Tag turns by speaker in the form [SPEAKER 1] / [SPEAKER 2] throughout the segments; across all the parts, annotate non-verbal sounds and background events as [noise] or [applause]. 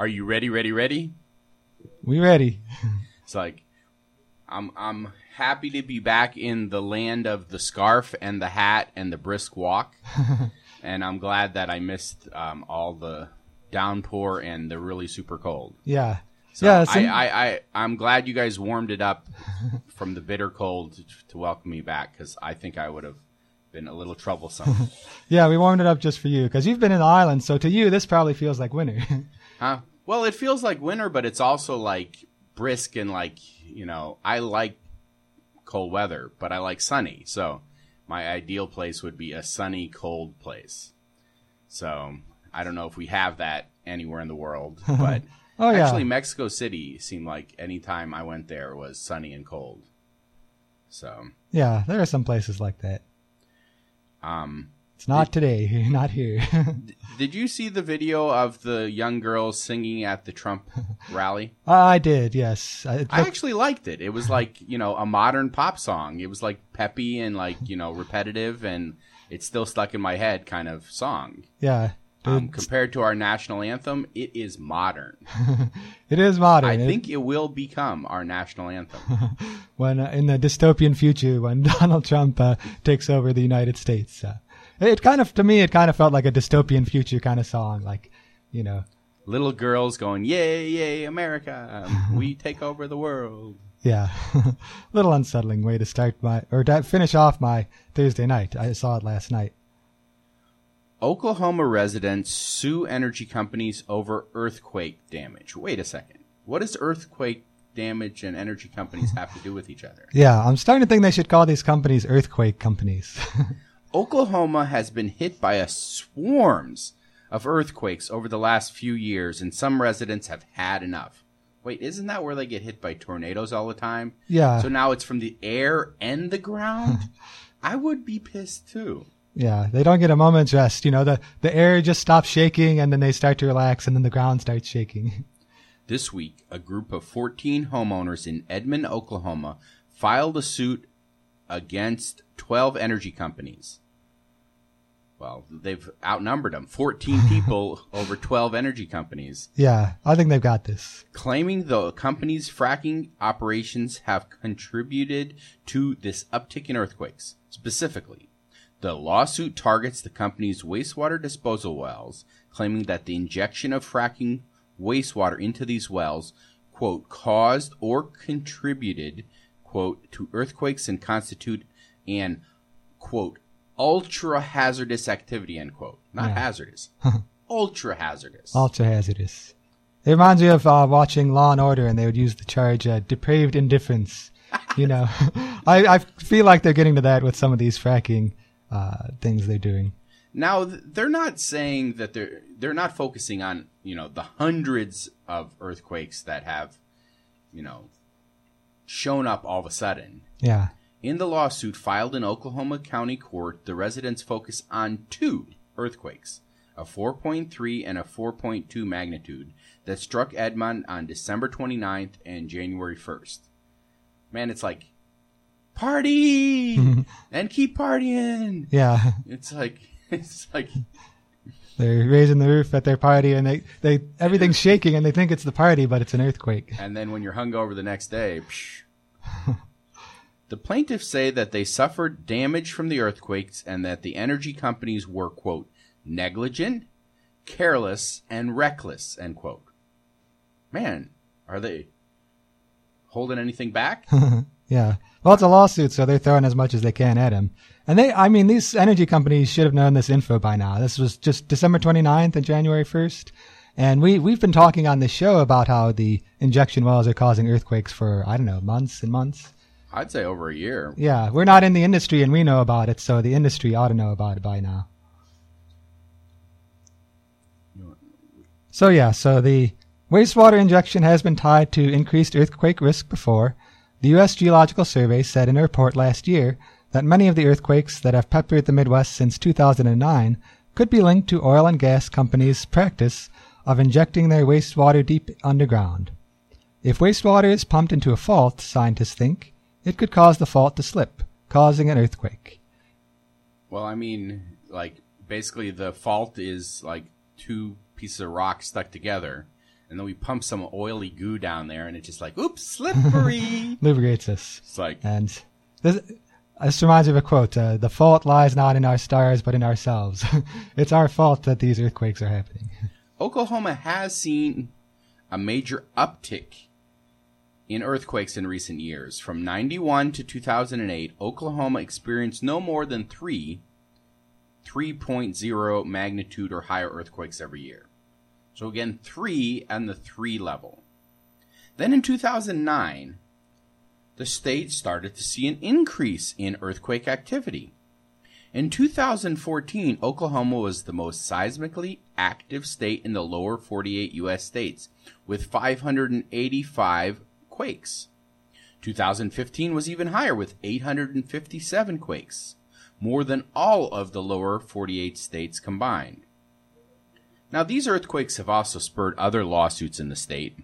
[SPEAKER 1] Are you ready? Ready? Ready?
[SPEAKER 2] We ready? [laughs]
[SPEAKER 1] It's like I'm I'm happy to be back in the land of the scarf and the hat and the brisk walk, [laughs] and I'm glad that I missed um, all the downpour and the really super cold.
[SPEAKER 2] Yeah.
[SPEAKER 1] So
[SPEAKER 2] yeah.
[SPEAKER 1] I, I, I, I'm glad you guys warmed it up [laughs] from the bitter cold to, to welcome me back because I think I would have been a little troublesome.
[SPEAKER 2] yeah, we warmed it up just for you because you've been in the island. So to you, this probably feels like winter.
[SPEAKER 1] Huh? Well, it feels like winter, but it's also like brisk and like you know I like cold weather, but I like sunny. So my ideal place would be a sunny, cold place. So I don't know if we have that anywhere in the world, [laughs] but
[SPEAKER 2] oh yeah.
[SPEAKER 1] actually Mexico City seemed like anytime I went there was sunny and cold. So
[SPEAKER 2] yeah, there are some places like that.
[SPEAKER 1] um,
[SPEAKER 2] It's not today. [laughs] Not here. [laughs]
[SPEAKER 1] did you see the video of the young girls singing at the Trump [laughs] rally?
[SPEAKER 2] I did. Yes. I,
[SPEAKER 1] I actually liked it. It was like, you know, a modern pop song. It was like peppy and like, you know, repetitive and it's still stuck in my head kind of song.
[SPEAKER 2] yeah.
[SPEAKER 1] Um, compared to our national anthem, it is modern.
[SPEAKER 2] it is modern.
[SPEAKER 1] I
[SPEAKER 2] It-
[SPEAKER 1] think it will become our national anthem.
[SPEAKER 2] when uh, in the dystopian future when Donald Trump uh, takes over the United States. Uh, it kind of to me it kind of felt like a dystopian future kind of song, like you know,
[SPEAKER 1] Little girls going, yay, yay, America. Um, [laughs] we take over the world.
[SPEAKER 2] yeah, [laughs] little unsettling way to start my or to finish off my Thursday night. I saw it last night.
[SPEAKER 1] Oklahoma residents sue energy companies over earthquake damage. Wait a second. What does earthquake damage and energy companies have to do with each other? [laughs]
[SPEAKER 2] Yeah, I'm starting to think they should call these companies earthquake companies.
[SPEAKER 1] Oklahoma has been hit by a swarms of earthquakes over the last few years, and some residents have had enough. Wait, isn't that where they get hit by tornadoes all the time?
[SPEAKER 2] yeah,
[SPEAKER 1] So now it's from the air and the ground? [laughs] I would be pissed too.
[SPEAKER 2] yeah, they don't get a moment's rest. You know, the the air just stops shaking and then they start to relax and then the ground starts shaking. [laughs]
[SPEAKER 1] This week, a group of 14 homeowners in Edmond, Oklahoma, filed a suit against 12 energy companies. Well, they've outnumbered them 14 [laughs] people over 12 energy companies.
[SPEAKER 2] yeah, I think they've got this.
[SPEAKER 1] claiming the company's fracking operations have contributed to this uptick in earthquakes. Specifically, the lawsuit targets the company's wastewater disposal wells, claiming that the injection of fracking wastewater into these wells, quote, caused or contributed, quote, to earthquakes and constitute an, quote, ultra hazardous activity, end quote. Not
[SPEAKER 2] Yeah.
[SPEAKER 1] hazardous. [laughs] ultra hazardous.
[SPEAKER 2] Ultra hazardous. It reminds me of uh, watching Law and Order, and they would use the charge uh, depraved indifference. You know, [laughs] I, I feel like they're getting to that with some of these fracking uh, things they're doing.
[SPEAKER 1] Now they're not saying that they're they're not focusing on you know the hundreds of earthquakes that have you know shown up all of a sudden.
[SPEAKER 2] Yeah,
[SPEAKER 1] In the lawsuit filed in Oklahoma County Court, the residents focus on two earthquakes, a 4.3 and a 4.2 magnitude that struck Edmond on December 29th and January 1st. Man, it's like party [laughs] and keep partying.
[SPEAKER 2] yeah.
[SPEAKER 1] It's like [laughs] it's like
[SPEAKER 2] They're raising the roof at their party, and they, they everything's [laughs] shaking, and they think it's the party, but it's an earthquake.
[SPEAKER 1] and then when you're hungover the next day, psh. The plaintiffs say that they suffered damage from the earthquakes and that the energy companies were quote negligent, careless, and reckless end quote. Man, are they holding anything back? [laughs]
[SPEAKER 2] Yeah. Well, it's a lawsuit, so they're throwing as much as they can at him. And they, I mean, these energy companies should have known this info by now. This was just December 29th and January 1st. And we, we've been talking on this show about how the injection wells are causing earthquakes for, I don't know, months and months.
[SPEAKER 1] I'd say over a year.
[SPEAKER 2] Yeah. We're not in the industry and we know about it, so the industry ought to know about it by now. So yeah, so the wastewater injection has been tied to increased earthquake risk before. The U.S. Geological Survey said in a report last year that many of the earthquakes that have peppered the Midwest since 2009 could be linked to oil and gas companies' practice of injecting their wastewater deep underground. If wastewater is pumped into a fault, scientists think, it could cause the fault to slip, causing an earthquake.
[SPEAKER 1] Well, I mean, like basically the fault is like two pieces of rock stuck together, and then we pump some oily goo down there, and it's just like, oops, slippery. [laughs]
[SPEAKER 2] Lubricates us.
[SPEAKER 1] it's like,
[SPEAKER 2] And this, this reminds me of a quote uh, The fault lies not in our stars, but in ourselves. [laughs] it's our fault that these earthquakes are happening.
[SPEAKER 1] Oklahoma has seen a major uptick in earthquakes in recent years. From 91 to 2008, Oklahoma experienced no more than three 3.0 magnitude or higher earthquakes every year. So again, three and the three level. Then in 2009, the state started to see an increase in earthquake activity. In 2014, Oklahoma was the most seismically active state in the lower 48 U.S. states, with 585 quakes. 2015 was even higher, with 857 quakes, more than all of the lower 48 states combined. Now, these earthquakes have also spurred other lawsuits in the state.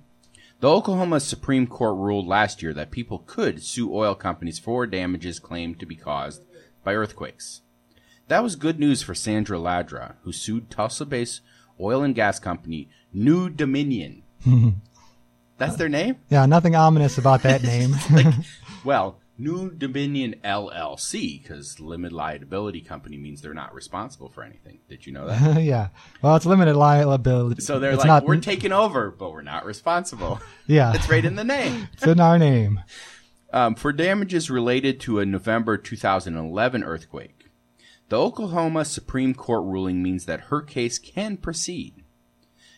[SPEAKER 1] The Oklahoma Supreme Court ruled last year that people could sue oil companies for damages claimed to be caused by earthquakes. That was good news for Sandra Ladra, who sued Tulsa-based oil and gas company New Dominion. [laughs] That's their name?
[SPEAKER 2] Yeah, nothing ominous about that name. [laughs]
[SPEAKER 1] Like, [laughs] well, New Dominion LLC, because limited liability company means they're not responsible for anything. Did you know that? [laughs]
[SPEAKER 2] yeah. Well, it's limited liability.
[SPEAKER 1] So they're
[SPEAKER 2] it's
[SPEAKER 1] like,
[SPEAKER 2] not,
[SPEAKER 1] we're taking over, but we're not responsible.
[SPEAKER 2] yeah,
[SPEAKER 1] It's right in the name.
[SPEAKER 2] it's in our name.
[SPEAKER 1] Um, for damages related to a November 2011 earthquake, the Oklahoma Supreme Court ruling means that her case can proceed.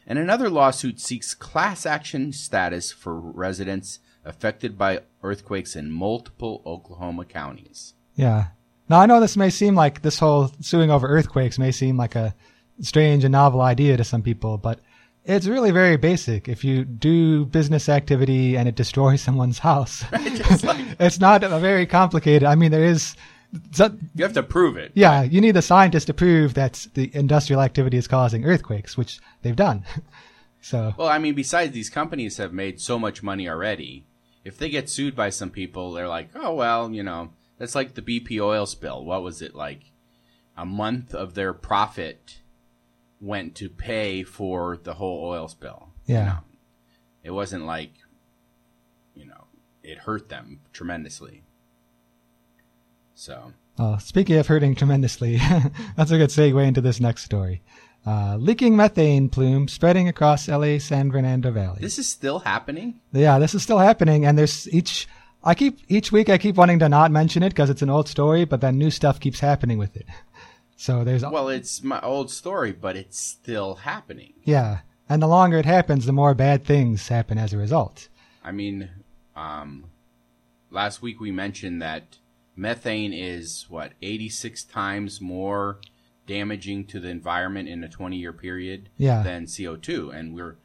[SPEAKER 1] And another lawsuit seeks class action status for residents affected by earthquakes in multiple Oklahoma counties.
[SPEAKER 2] Yeah. Now I know this may seem like this whole suing over earthquakes may seem like a strange and novel idea to some people, but it's really very basic. If you do business activity and it destroys [laughs] someone's house,
[SPEAKER 1] Just like, [laughs]
[SPEAKER 2] it's not a very complicated. I mean, there is, so-
[SPEAKER 1] you have to prove it.
[SPEAKER 2] yeah, you need the scientists to prove that the industrial activity is causing earthquakes, which they've done. [laughs] so
[SPEAKER 1] Well, I mean, besides these companies have made so much money already, if they get sued by some people, they're like, oh, well, you know, that's like the BP oil spill. What was it like? A month of their profit went to pay for the whole oil spill. you
[SPEAKER 2] Yeah.
[SPEAKER 1] know? It wasn't like, you know, it hurt them tremendously. So,
[SPEAKER 2] Uh, speaking of hurting tremendously, [laughs] that's a good segue into this next story. Uh, leaking methane plume spreading across LA San Fernando Valley.
[SPEAKER 1] this is still happening?
[SPEAKER 2] yeah, this is still happening, and there's each. I keep each week I keep wanting to not mention it because it's an old story, but then new stuff keeps happening with it. [laughs] So there's
[SPEAKER 1] Well, it's my old story, but it's still happening.
[SPEAKER 2] yeah, and the longer it happens, the more bad things happen as a result.
[SPEAKER 1] I mean, um, last week we mentioned that methane is what 86 times more damaging to the environment in a 20 year period
[SPEAKER 2] Yeah.
[SPEAKER 1] than CO2, and we're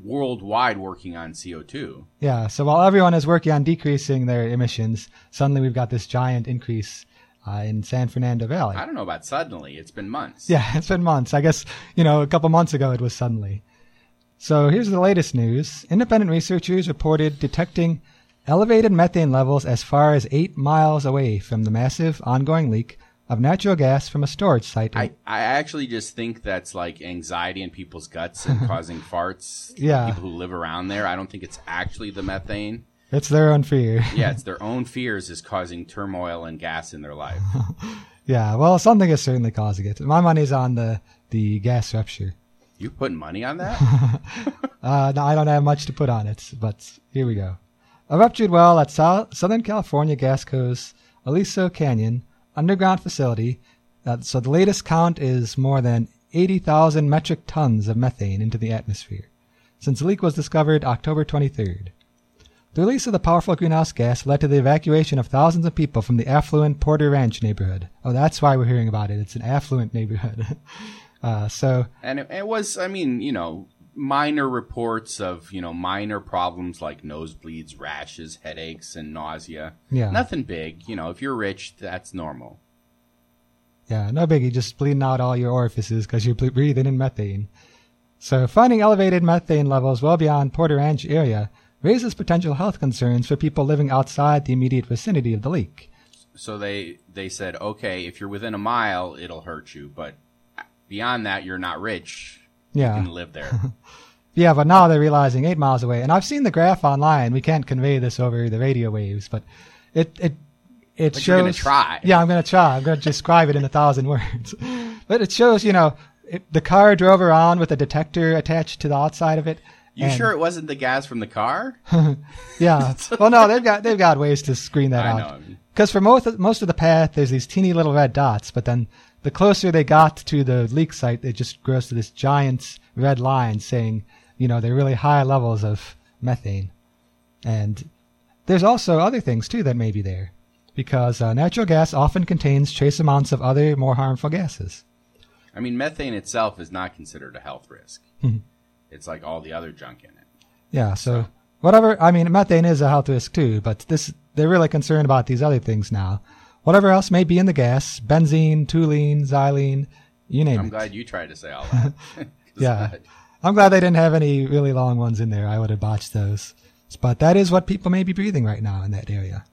[SPEAKER 1] worldwide working on CO2.
[SPEAKER 2] Yeah, so while everyone is working on decreasing their emissions, suddenly we've got this giant increase uh, in San Fernando Valley.
[SPEAKER 1] I don't know about suddenly; it's been months.
[SPEAKER 2] Yeah, [laughs] it's been months. I guess, you know, a couple months ago it was suddenly. So here's the latest news. Independent researchers reported detecting elevated methane levels as far as eight miles away from the massive ongoing leak of natural gas from a storage site.
[SPEAKER 1] I, I actually just think that's like anxiety in people's guts and [laughs] causing farts.
[SPEAKER 2] Yeah.
[SPEAKER 1] People who live around there. I don't think it's actually the methane.
[SPEAKER 2] it's their own fear.
[SPEAKER 1] Yeah, [laughs] it's their own fears is causing turmoil and gas in their life. [laughs]
[SPEAKER 2] yeah, well, something is certainly causing it. My money's on the, the gas rupture.
[SPEAKER 1] You putting money on that?
[SPEAKER 2] Uh, no, I don't have much to put on it, but here we go. A ruptured well at Sou- Southern California Gas Gasco's Aliso Canyon underground facility. Uh, so the latest count is more than 80,000 metric tons of methane into the atmosphere since the leak was discovered October 23rd. The release of the powerful greenhouse gas led to the evacuation of thousands of people from the affluent Porter Ranch neighborhood. Oh, that's why we're hearing about it. It's an affluent neighborhood. [laughs] uh, so
[SPEAKER 1] And it, it was, I mean, you know, minor reports of, you know, minor problems like nosebleeds, rashes, headaches, and nausea.
[SPEAKER 2] Yeah.
[SPEAKER 1] Nothing big. You know, if you're rich, that's normal.
[SPEAKER 2] Yeah, no biggie, just bleeding out all your orifices because you're breathing in methane. So finding elevated methane levels well beyond Porter Ranch area raises potential health concerns for people living outside the immediate vicinity of the leak.
[SPEAKER 1] So they they said, okay, if you're within a mile, it'll hurt you, but beyond that, you're not rich.
[SPEAKER 2] Yeah.
[SPEAKER 1] You can live there. [laughs]
[SPEAKER 2] Yeah, but now they're realizing eight miles away. And I've seen the graph online. We can't convey this over the radio waves, but it it it
[SPEAKER 1] But
[SPEAKER 2] shows.
[SPEAKER 1] you're gonna try.
[SPEAKER 2] Yeah, I'm gonna try. I'm gonna describe it in a thousand [laughs] words. But it shows, you know, it, the car drove around with a detector attached to the outside of it.
[SPEAKER 1] You
[SPEAKER 2] and-
[SPEAKER 1] sure it wasn't the gas from the car? [laughs]
[SPEAKER 2] Yeah. well, no, they've got they've got ways to screen that
[SPEAKER 1] I
[SPEAKER 2] out.
[SPEAKER 1] know.
[SPEAKER 2] Because for most of, most of the path, there's these teeny little red dots, but then the closer they got to the leak site, it just grows to this giant red line saying, you know, they're really high levels of methane. And there's also other things too that may be there, because uh, natural gas often contains trace amounts of other more harmful gases.
[SPEAKER 1] I mean, methane itself is not considered a health risk.
[SPEAKER 2] Mhm.
[SPEAKER 1] It's like all the other junk in it.
[SPEAKER 2] Yeah, so whatever. I mean, methane is a health risk too, but this they're really concerned about these other things now. Whatever else may be in the gas, benzene, toluene, xylene, you name it.
[SPEAKER 1] I'm glad you tried to say all that. [laughs] [laughs]
[SPEAKER 2] Yeah. I'm glad they didn't have any really long ones in there. I would have botched those. But that is what people may be breathing right now in that area.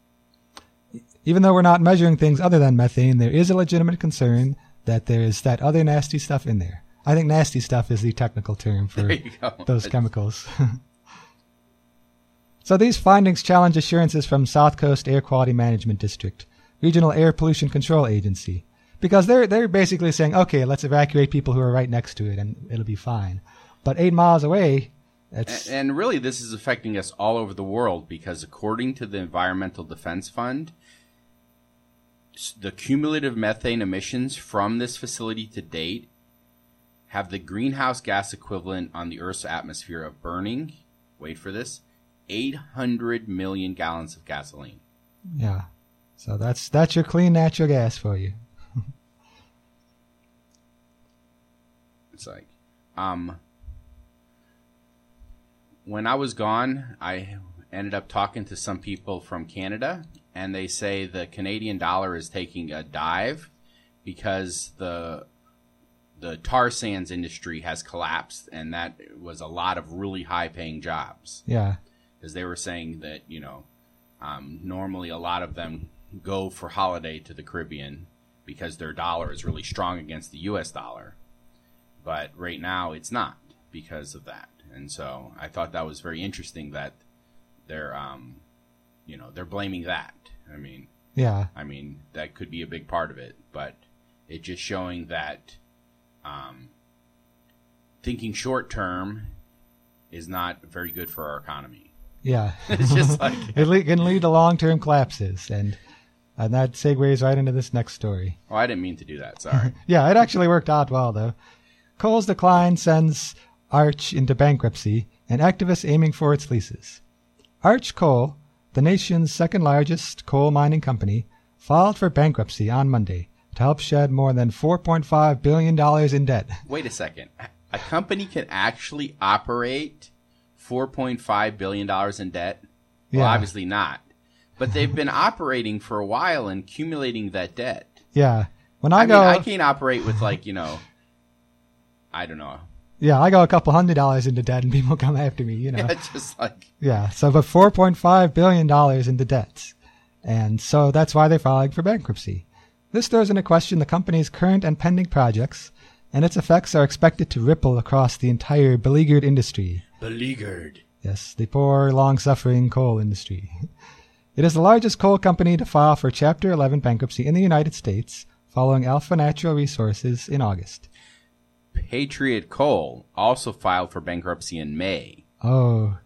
[SPEAKER 2] Even though we're not measuring things other than methane, there is a legitimate concern that there is that other nasty stuff in there. I think nasty stuff is the technical term for
[SPEAKER 1] There you go.
[SPEAKER 2] those [laughs] chemicals. So these findings challenge assurances from South Coast Air Quality Management District, Regional Air Pollution Control Agency, because they're they're basically saying, okay, let's evacuate people who are right next to it and it'll be fine. But eight miles away, it's
[SPEAKER 1] And, and really, this is affecting us all over the world because, according to the Environmental Defense Fund, the cumulative methane emissions from this facility to date have the greenhouse gas equivalent on the Earth's atmosphere of burning, wait for this, 800 million gallons of gasoline.
[SPEAKER 2] yeah. So that's that's your clean natural gas for you. [laughs]
[SPEAKER 1] It's like, um, when I was gone, I ended up talking to some people from Canada, and they say the Canadian dollar is taking a dive because the the tar sands industry has collapsed, and that was a lot of really high paying jobs.
[SPEAKER 2] Yeah.
[SPEAKER 1] Because they were saying that you know, um, normally a lot of them go for holiday to the Caribbean because their dollar is really strong against the U.S. dollar but right now it's not because of that. And so I thought that was very interesting that they're, um, you know, they're blaming that. I mean,
[SPEAKER 2] Yeah.
[SPEAKER 1] I mean that could be a big part of it, but it just showing that um, thinking short term is not very good for our economy.
[SPEAKER 2] Yeah. [laughs]
[SPEAKER 1] It's just [laughs] like
[SPEAKER 2] it le- can lead to long-term collapses and and that segues right into this next story.
[SPEAKER 1] oh, I didn't mean to do that. Sorry. [laughs]
[SPEAKER 2] Yeah, it actually worked out well, though. Coal's decline sends Arch into bankruptcy, and activists aiming for its leases. Arch Coal, the nation's second largest coal mining company, filed for bankruptcy on Monday to help shed more than $4.5 billion in debt.
[SPEAKER 1] Wait a second. A company can actually operate $4.5 billion in debt? Well,
[SPEAKER 2] Yeah.
[SPEAKER 1] obviously not. But they've been [laughs] operating for a while and accumulating that debt.
[SPEAKER 2] Yeah. When I,
[SPEAKER 1] I,
[SPEAKER 2] go,
[SPEAKER 1] mean, I can't operate with, like, you know, I don't know.
[SPEAKER 2] yeah, I go a couple hundred dollars into debt and people come after me, you [laughs] know.
[SPEAKER 1] It's just like,
[SPEAKER 2] Yeah, so but four point five billion dollars into debts, and so that's why they're filing for bankruptcy. This throws into question the company's current and pending projects, and its effects are expected to ripple across the entire beleaguered industry.
[SPEAKER 1] Beleaguered.
[SPEAKER 2] Yes, the poor, long-suffering coal industry. It is the largest coal company to file for Chapter 11 bankruptcy in the United States, following Alpha Natural Resources in August.
[SPEAKER 1] Patriot Coal also filed for bankruptcy in May.
[SPEAKER 2] Oh,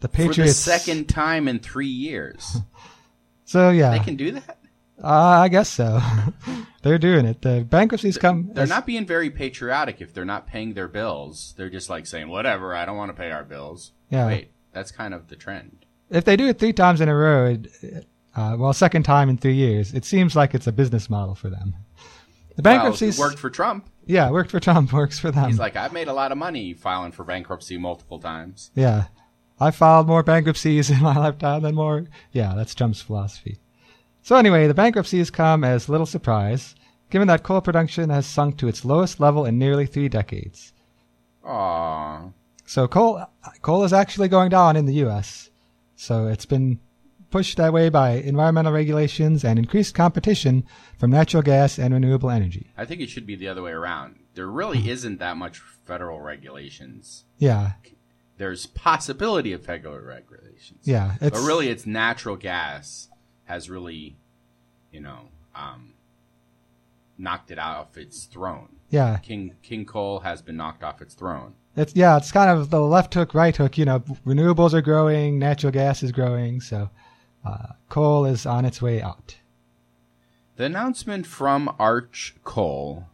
[SPEAKER 2] the
[SPEAKER 1] For the second time in three years. [laughs]
[SPEAKER 2] So yeah,
[SPEAKER 1] They can do that?
[SPEAKER 2] Uh, I guess so. [laughs] they're doing it. The bankruptcies come.
[SPEAKER 1] They're
[SPEAKER 2] as-
[SPEAKER 1] not being very patriotic if they're not paying their bills. They're just like saying, whatever, I don't want to pay our bills.
[SPEAKER 2] Yeah.
[SPEAKER 1] Wait, that's kind of the trend.
[SPEAKER 2] if they do it three times in a row, it, uh, well, second time in three years, it seems like it's a business model for them. The
[SPEAKER 1] Well,
[SPEAKER 2] bankruptcies
[SPEAKER 1] it worked for Trump.
[SPEAKER 2] Yeah, worked for Trump. Works for them.
[SPEAKER 1] He's like, I've made a lot of money filing for bankruptcy multiple times.
[SPEAKER 2] yeah, I filed more bankruptcies [laughs] in my lifetime than more. Yeah, that's Trump's philosophy. So anyway, the bankruptcies come as little surprise, given that coal production has sunk to its lowest level in nearly three decades.
[SPEAKER 1] Aww.
[SPEAKER 2] So coal coal is actually going down in the U.S. So it's been pushed that way by environmental regulations and increased competition from natural gas and renewable energy.
[SPEAKER 1] I think it should be the other way around. There really hmm. isn't that much federal regulations.
[SPEAKER 2] Yeah,
[SPEAKER 1] there's possibility of federal regulations.
[SPEAKER 2] Yeah,
[SPEAKER 1] but really, it's natural gas has really, you know, um, knocked it out of its throne.
[SPEAKER 2] yeah,
[SPEAKER 1] King King coal has been knocked off its throne.
[SPEAKER 2] it's yeah, it's kind of the left hook, right hook. You know, renewables are growing, natural gas is growing, so uh, coal is on its way out.
[SPEAKER 1] The announcement from Arch Coal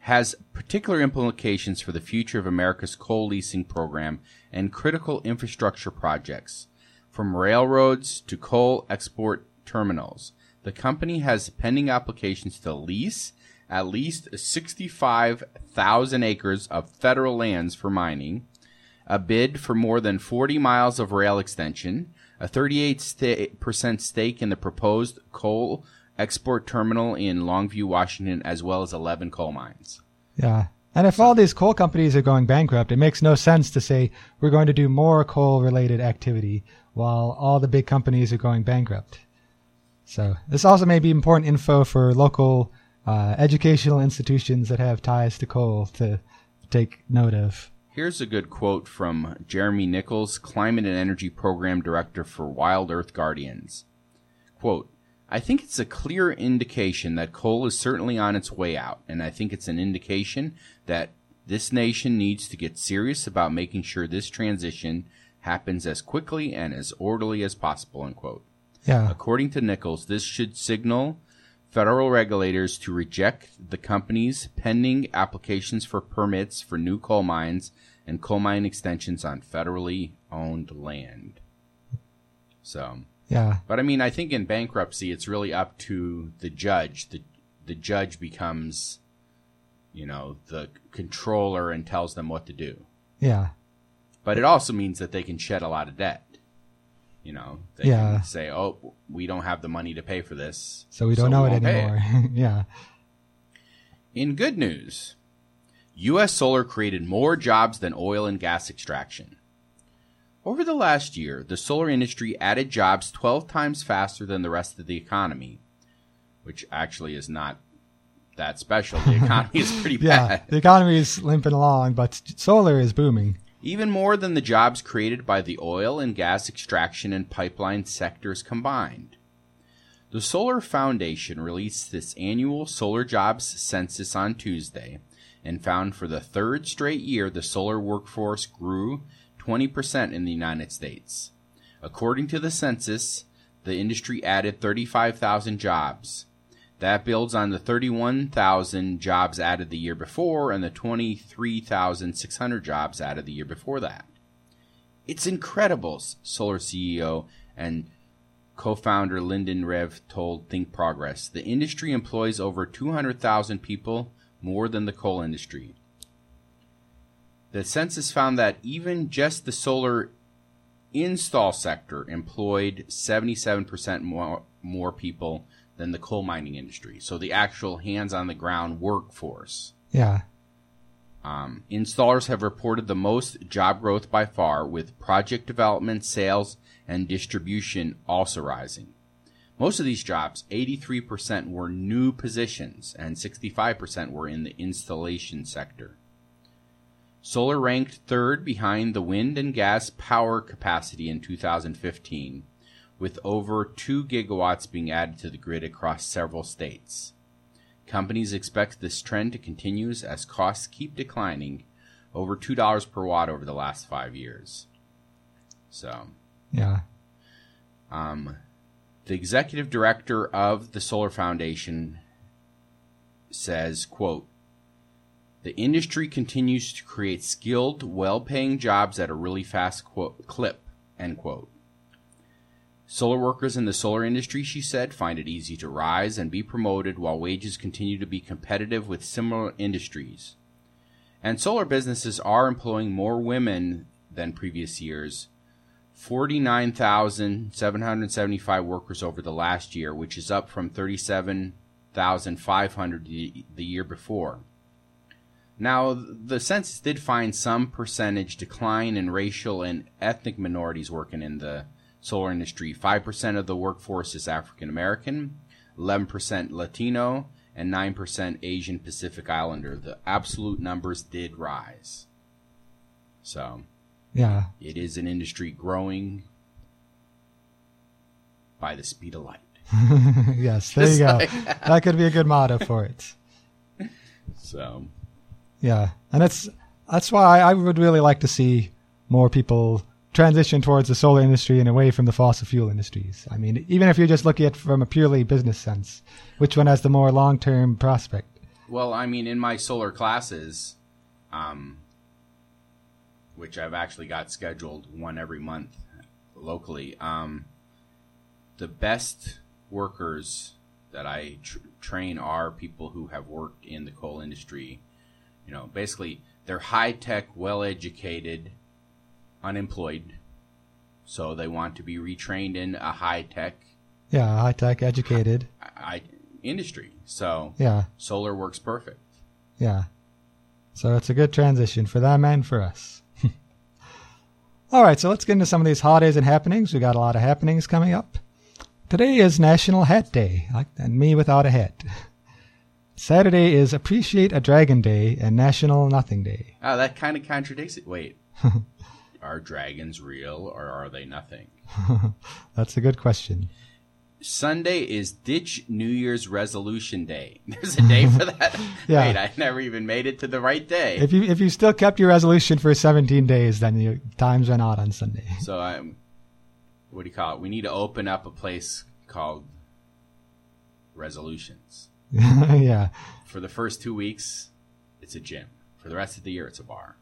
[SPEAKER 1] has particular implications for the future of America's coal leasing program and critical infrastructure projects. From railroads to coal export terminals, the company has pending applications to lease at least 65,000 acres of federal lands for mining, a bid for more than 40 miles of rail extension, a 38% stake in the proposed coal export terminal in Longview, Washington, as well as 11 coal mines.
[SPEAKER 2] Yeah. And if all these coal companies are going bankrupt, it makes no sense to say we're going to do more coal related activity while all the big companies are going bankrupt. So this also may be important info for local uh, educational institutions that have ties to coal to take note of.
[SPEAKER 1] Here's a good quote from Jeremy Nichols, Climate and Energy Program Director for Wild Earth Guardians. Quote, I think it's a clear indication that coal is certainly on its way out, and I think it's an indication that this nation needs to get serious about making sure this transition happens as quickly and as orderly as possible, unquote.
[SPEAKER 2] Yeah.
[SPEAKER 1] According to Nichols, this should signal federal regulators to reject the company's pending applications for permits for new coal mines and coal mine extensions on federally owned land. So,
[SPEAKER 2] Yeah.
[SPEAKER 1] but I mean, I think in bankruptcy, it's really up to the judge. The the judge becomes, you know, the controller and tells them what to do.
[SPEAKER 2] Yeah.
[SPEAKER 1] But it also means that they can shed a lot of debt. You know, they
[SPEAKER 2] Yeah.
[SPEAKER 1] can say, "Oh, we don't have the money to pay for this,
[SPEAKER 2] So we don't know it
[SPEAKER 1] won't pay
[SPEAKER 2] anymore. [laughs] yeah.
[SPEAKER 1] In good news, U.S. solar created more jobs than oil and gas extraction. Over the last year, the solar industry added jobs 12 times faster than the rest of the economy, which actually is not that special. The economy is [laughs] pretty
[SPEAKER 2] Yeah.
[SPEAKER 1] bad.
[SPEAKER 2] The economy is limping along, but solar is booming.
[SPEAKER 1] Even more than the jobs created by the oil and gas extraction and pipeline sectors combined. The Solar Foundation released its annual solar jobs census on Tuesday and found for the third straight year the solar workforce grew 20% in the United States. According to the census, the industry added 35,000 jobs. That builds on the 31,000 jobs added the year before and the 23,600 jobs added the year before that. It's incredible, Solar CEO and co-founder Lyndon Rive told Think Progress. The industry employs over 200,000 people, more than the coal industry. The census found that even just the solar install sector employed 77% more, more people than the coal mining industry. So the actual hands on the ground workforce.
[SPEAKER 2] Yeah.
[SPEAKER 1] Um, installers have reported the most job growth by far, with project development, sales, and distribution also rising. Most of these jobs, 83%, were new positions, and 65% were in the installation sector. Solar ranked third behind the wind and gas power capacity in 2015, with over 2 gigawatts being added to the grid across several states. Companies expect this trend to continue as costs keep declining, over $2 per watt over the last five years. So,
[SPEAKER 2] Yeah.
[SPEAKER 1] um, the executive director of the Solar Foundation says, quote, the industry continues to create skilled, well-paying jobs at a really fast quote, clip, end quote. Solar workers in the solar industry, she said, find it easy to rise and be promoted while wages continue to be competitive with similar industries. And solar businesses are employing more women than previous years, 49,775 workers over the last year, which is up from 37,500 the year before. Now, the census did find some percentage decline in racial and ethnic minorities working in the solar industry. 5% of the workforce is African American, 11% Latino, and 9% Asian Pacific Islander. The absolute numbers did rise. So,
[SPEAKER 2] Yeah.
[SPEAKER 1] It is an industry growing by the speed of light. [laughs]
[SPEAKER 2] yes, there
[SPEAKER 1] Just
[SPEAKER 2] you go.
[SPEAKER 1] like [laughs]
[SPEAKER 2] that could be a good motto for it.
[SPEAKER 1] So,
[SPEAKER 2] Yeah, and it's that's why I would really like to see more people transition towards the solar industry and away from the fossil fuel industries. I mean, even if you're just looking at from a purely business sense, which one has the more long-term prospect?
[SPEAKER 1] well, I mean, in my solar classes, um, which I've actually got scheduled one every month locally, um, the best workers that I tr- train are people who have worked in the coal industry. You know, basically, they're high tech, well educated, unemployed. So they want to be retrained in a high tech
[SPEAKER 2] Yeah, high-tech, educated.
[SPEAKER 1] I, industry. So
[SPEAKER 2] Yeah,
[SPEAKER 1] solar works perfect.
[SPEAKER 2] yeah. So it's a good transition for them and for us. [laughs] All right, so let's get into some of these holidays and happenings. We got a lot of happenings coming up. Today is National Hat Day, like and me without a hat. [laughs] Saturday is Appreciate a Dragon Day and National Nothing Day.
[SPEAKER 1] Oh, that kind of contradicts it. Wait, [laughs] are dragons real or are they nothing? [laughs]
[SPEAKER 2] That's a good question.
[SPEAKER 1] Sunday is Ditch New Year's Resolution Day. [laughs] There's a day for that. [laughs]
[SPEAKER 2] Yeah.
[SPEAKER 1] Wait, I never even made it to the right day.
[SPEAKER 2] If you if you still kept your resolution for 17 days, then your times run out on Sunday.
[SPEAKER 1] so I'm. What do you call it? We need to open up a place called Resolutions.
[SPEAKER 2] yeah,
[SPEAKER 1] For the first two weeks, it's a gym. For the rest of the year, it's a bar.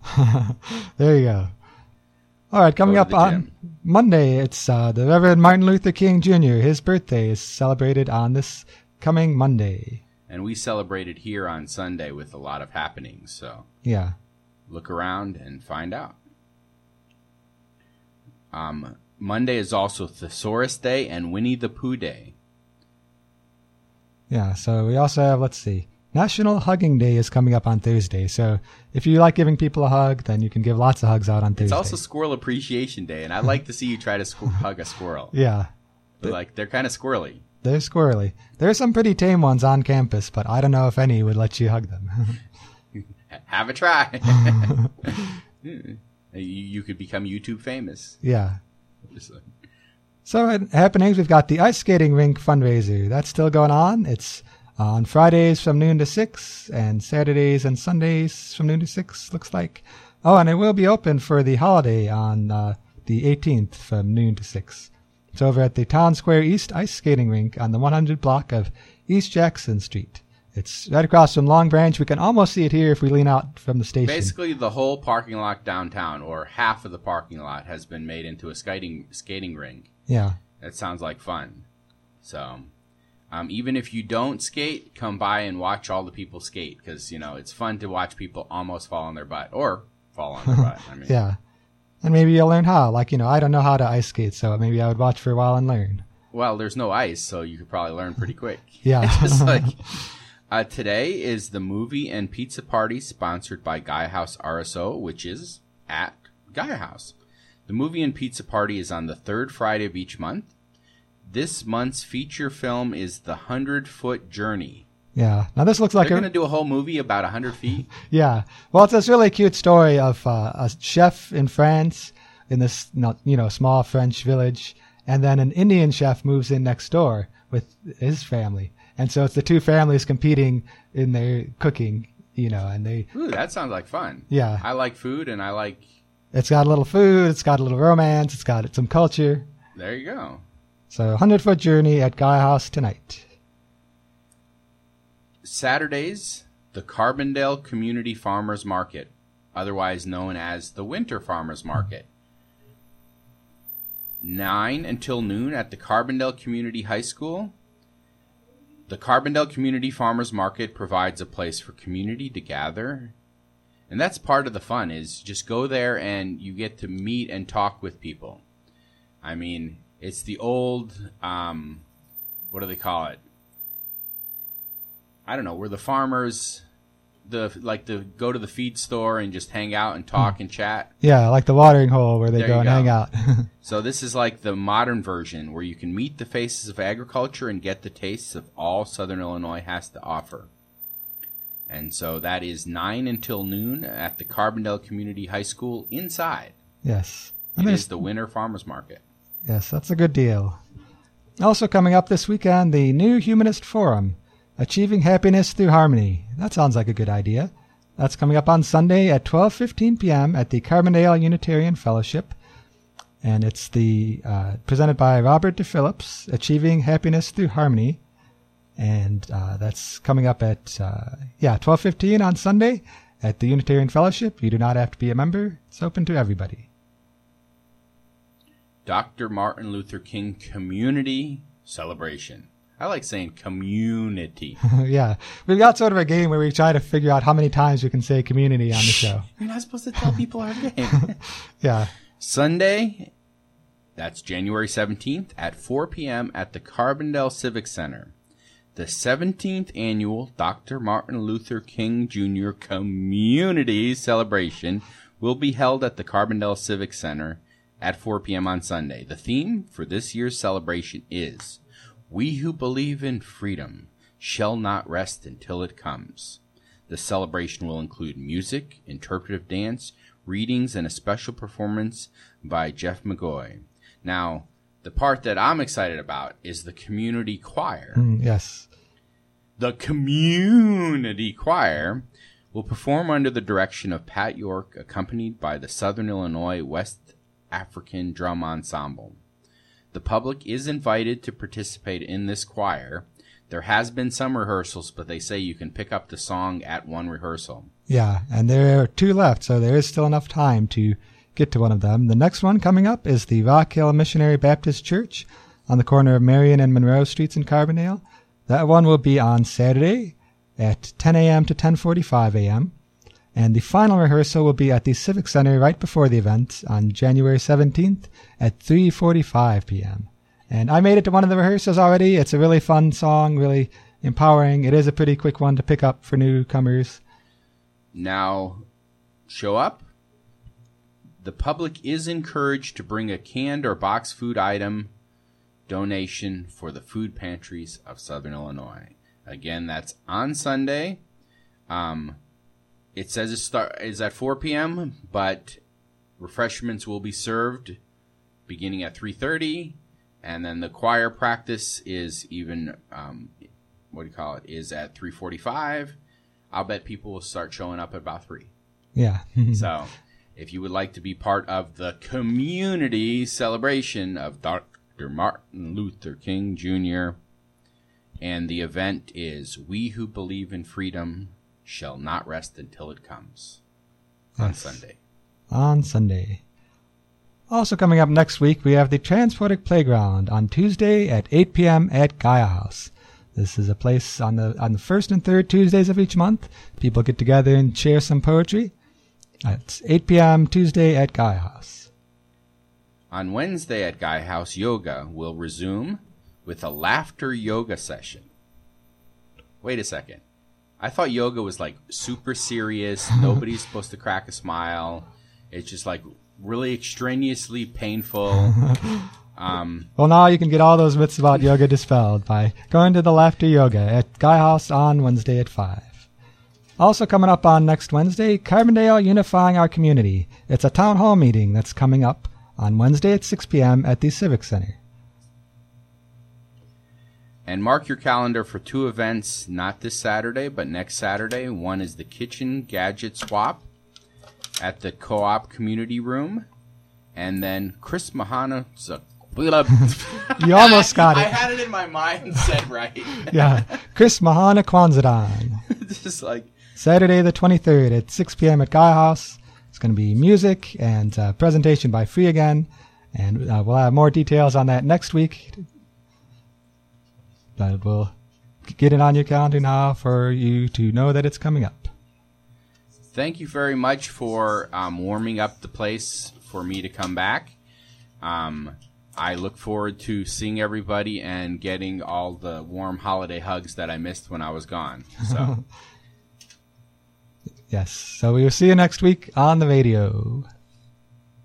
[SPEAKER 2] there you go. All right, coming up on
[SPEAKER 1] gym.
[SPEAKER 2] Monday, it's uh, the Reverend Martin Luther King Jr. His birthday is celebrated on this coming Monday.
[SPEAKER 1] And we celebrated here on Sunday with a lot of happenings. So
[SPEAKER 2] Yeah,
[SPEAKER 1] look around and find out. Um, Monday is also Thesaurus Day and Winnie the Pooh Day.
[SPEAKER 2] yeah. So we also have let's see, National Hugging Day is coming up on Thursday. So if you like giving people a hug, then you can give lots of hugs out on Thursday.
[SPEAKER 1] It's also Squirrel Appreciation Day, and I'd like to see you try to squ- [laughs] hug a squirrel.
[SPEAKER 2] yeah,
[SPEAKER 1] Like they're kind of squirrely.
[SPEAKER 2] they're squirrely. There are some pretty tame ones on campus, but I don't know if any would let you hug them. [laughs]
[SPEAKER 1] Have a try. [laughs] Hmm. you, you could become YouTube famous.
[SPEAKER 2] yeah. So at happenings, we've got the ice skating rink fundraiser. That's still going on. It's on Fridays from noon to six, and Saturdays and Sundays from noon to six. Looks like. Oh, and it will be open for the holiday on uh, the 18th from noon to six. It's over at the Town Square East Ice Skating Rink on the 100 block of East Jackson Street. It's right across from Long Branch. We can almost see it here if we lean out from the station.
[SPEAKER 1] Basically, the whole parking lot downtown, or half of the parking lot, has been made into a skating skating rink.
[SPEAKER 2] Yeah.
[SPEAKER 1] That sounds like fun. So, um, even if you don't skate, come by and watch all the people skate because you know it's fun to watch people almost fall on their butt or fall on their butt. I [laughs] mean,
[SPEAKER 2] Yeah. And maybe you'll learn how. Like, you know, I don't know how to ice skate, so maybe I would watch for a while and learn.
[SPEAKER 1] well, there's no ice, so you could probably learn pretty quick. [laughs]
[SPEAKER 2] Yeah.
[SPEAKER 1] It's like [laughs] uh, today is the movie and pizza party sponsored by Gaia House RSO, which is at Gaia House. The movie and pizza party is on the third Friday of each month. This month's feature film is The Hundred Foot Journey.
[SPEAKER 2] Yeah. Now this looks like
[SPEAKER 1] They're
[SPEAKER 2] a
[SPEAKER 1] going to do a whole movie about a hundred feet. [laughs]
[SPEAKER 2] yeah. Well, it's this really cute story of uh, a chef in France in this you know small French village, and then an Indian chef moves in next door with his family, and so it's the two families competing in their cooking. You know, and they
[SPEAKER 1] Ooh, that sounds like fun.
[SPEAKER 2] yeah.
[SPEAKER 1] I like food, and I like.
[SPEAKER 2] It's got a little food. It's got a little romance. It's got some culture.
[SPEAKER 1] There you go.
[SPEAKER 2] So, hundred foot journey at Gaia House tonight.
[SPEAKER 1] Saturdays, the Carbondale Community Farmers Market, otherwise known as the Winter Farmers Market. 9 until noon at the Carbondale Community High School. The Carbondale Community Farmers Market provides a place for community to gather. And that's part of the fun is just go there and you get to meet and talk with people. I mean, it's the old um what do they call it? I don't know, where the farmers the like the go to the feed store and just hang out and talk and chat.
[SPEAKER 2] Yeah, like the watering hole where they
[SPEAKER 1] There
[SPEAKER 2] go and
[SPEAKER 1] go.
[SPEAKER 2] hang out. [laughs]
[SPEAKER 1] So this is like the modern version where you can meet the faces of agriculture and get the tastes of all Southern Illinois has to offer. And so that is 9 until noon at the Carbondale Community High School inside.
[SPEAKER 2] Yes.
[SPEAKER 1] And it is the Winter Farmers Market.
[SPEAKER 2] Yes, that's a good deal. Also coming up this weekend, the New Humanist Forum, Achieving Happiness Through Harmony. That sounds like a good idea. That's coming up on Sunday at 12:15 p.m. at the Carbondale Unitarian Fellowship, and it's the uh, presented by Robert De Phillips, Achieving Happiness Through Harmony, and uh, that's coming up at uh, yeah 12:15 on Sunday at the Unitarian Fellowship. You do not have to be a member; it's open to everybody.
[SPEAKER 1] Dr. Martin Luther King Community Celebration. I like saying community. [laughs]
[SPEAKER 2] yeah. We've got sort of a game where we try to figure out how many times we can say community on the show.
[SPEAKER 1] You're not supposed to tell people our [laughs] game. [laughs]
[SPEAKER 2] yeah.
[SPEAKER 1] Sunday, that's January 17th at 4 p.m. at the Carbondale Civic Center. The 17th annual Dr. Martin Luther King Jr. Community Celebration will be held at the Carbondale Civic Center at 4 p.m. on Sunday. The theme for this year's celebration is We who believe in freedom shall not rest until it comes. The celebration will include music, interpretive dance, readings, and a special performance by Jeff McGoy. Now, the part that I'm excited about is the community choir.
[SPEAKER 2] Mm, yes.
[SPEAKER 1] The community choir will perform under the direction of Pat York, accompanied by the Southern Illinois West African Drum Ensemble. The public is invited to participate in this choir. There has been some rehearsals, but they say you can pick up the song at one rehearsal.
[SPEAKER 2] Yeah, and there are two left, so there is still enough time to get to one of them. The next one coming up is the Rock Hill Missionary Baptist Church on the corner of Marion and Monroe Streets in Carbondale. That one will be on Saturday at 10 a.m. to 10:45 a.m. And the final rehearsal will be at the Civic Center right before the event on January 17th at 3:45 p.m. And I made it to one of the rehearsals already. It's a really fun song, really empowering. It is a pretty quick one to pick up for newcomers.
[SPEAKER 1] Now, show up. The public is encouraged to bring a canned or box food item donation for the food pantries of Southern Illinois. Again, that's on Sunday. Um, it says it start is at 4 p.m., but refreshments will be served beginning at 3:30, and then the choir practice is even um, what do you call it is at 3:45. I'll bet people will start showing up at about three.
[SPEAKER 2] Yeah. [laughs]
[SPEAKER 1] so, if you would like to be part of the community celebration of Dr. Martin Luther King Jr. and the event is "We Who Believe in Freedom." Shall not rest until it comes on yes. Sunday.
[SPEAKER 2] On Sunday. Also coming up next week, we have the Transpoetic Playground on Tuesday at 8 p.m. at Gaia House. This is a place on the on the first and third Tuesdays of each month. People get together and share some poetry. It's 8 p.m. Tuesday at Gaia House.
[SPEAKER 1] On Wednesday at Gaia House, yoga will resume with a laughter yoga session. Wait a second. I thought yoga was like super serious. [laughs] Nobody's supposed to crack a smile. It's just like really extraneously painful. [laughs] Um,
[SPEAKER 2] well, now you can get all those myths about yoga dispelled by going to the Laughter Yoga at Gaia House on Wednesday at 5. Also coming up on next Wednesday, Carbondale Unifying Our Community. It's a town hall meeting that's coming up on Wednesday at 6 p.m. at the Civic Center.
[SPEAKER 1] And mark your calendar for two events, not this Saturday, but next Saturday. One is the Kitchen Gadget Swap at the Co op Community Room. And then Chris Mahana. [laughs]
[SPEAKER 2] you almost got it. I
[SPEAKER 1] had it in my mind said right. [laughs]
[SPEAKER 2] yeah. Chris Mahana Kwanzaadan. [laughs]
[SPEAKER 1] Just like.
[SPEAKER 2] Saturday the 23rd at 6 p.m. at Gaia House. It's going to be music and uh, presentation by Free Again. And uh, we'll have more details on that next week we'll get it on your calendar now for you to know that it's coming up.
[SPEAKER 1] Thank you very much for um, warming up the place for me to come back. Um, I look forward to seeing everybody and getting all the warm holiday hugs that I missed when I was gone. So. [laughs]
[SPEAKER 2] yes. So we will see you next week on the radio.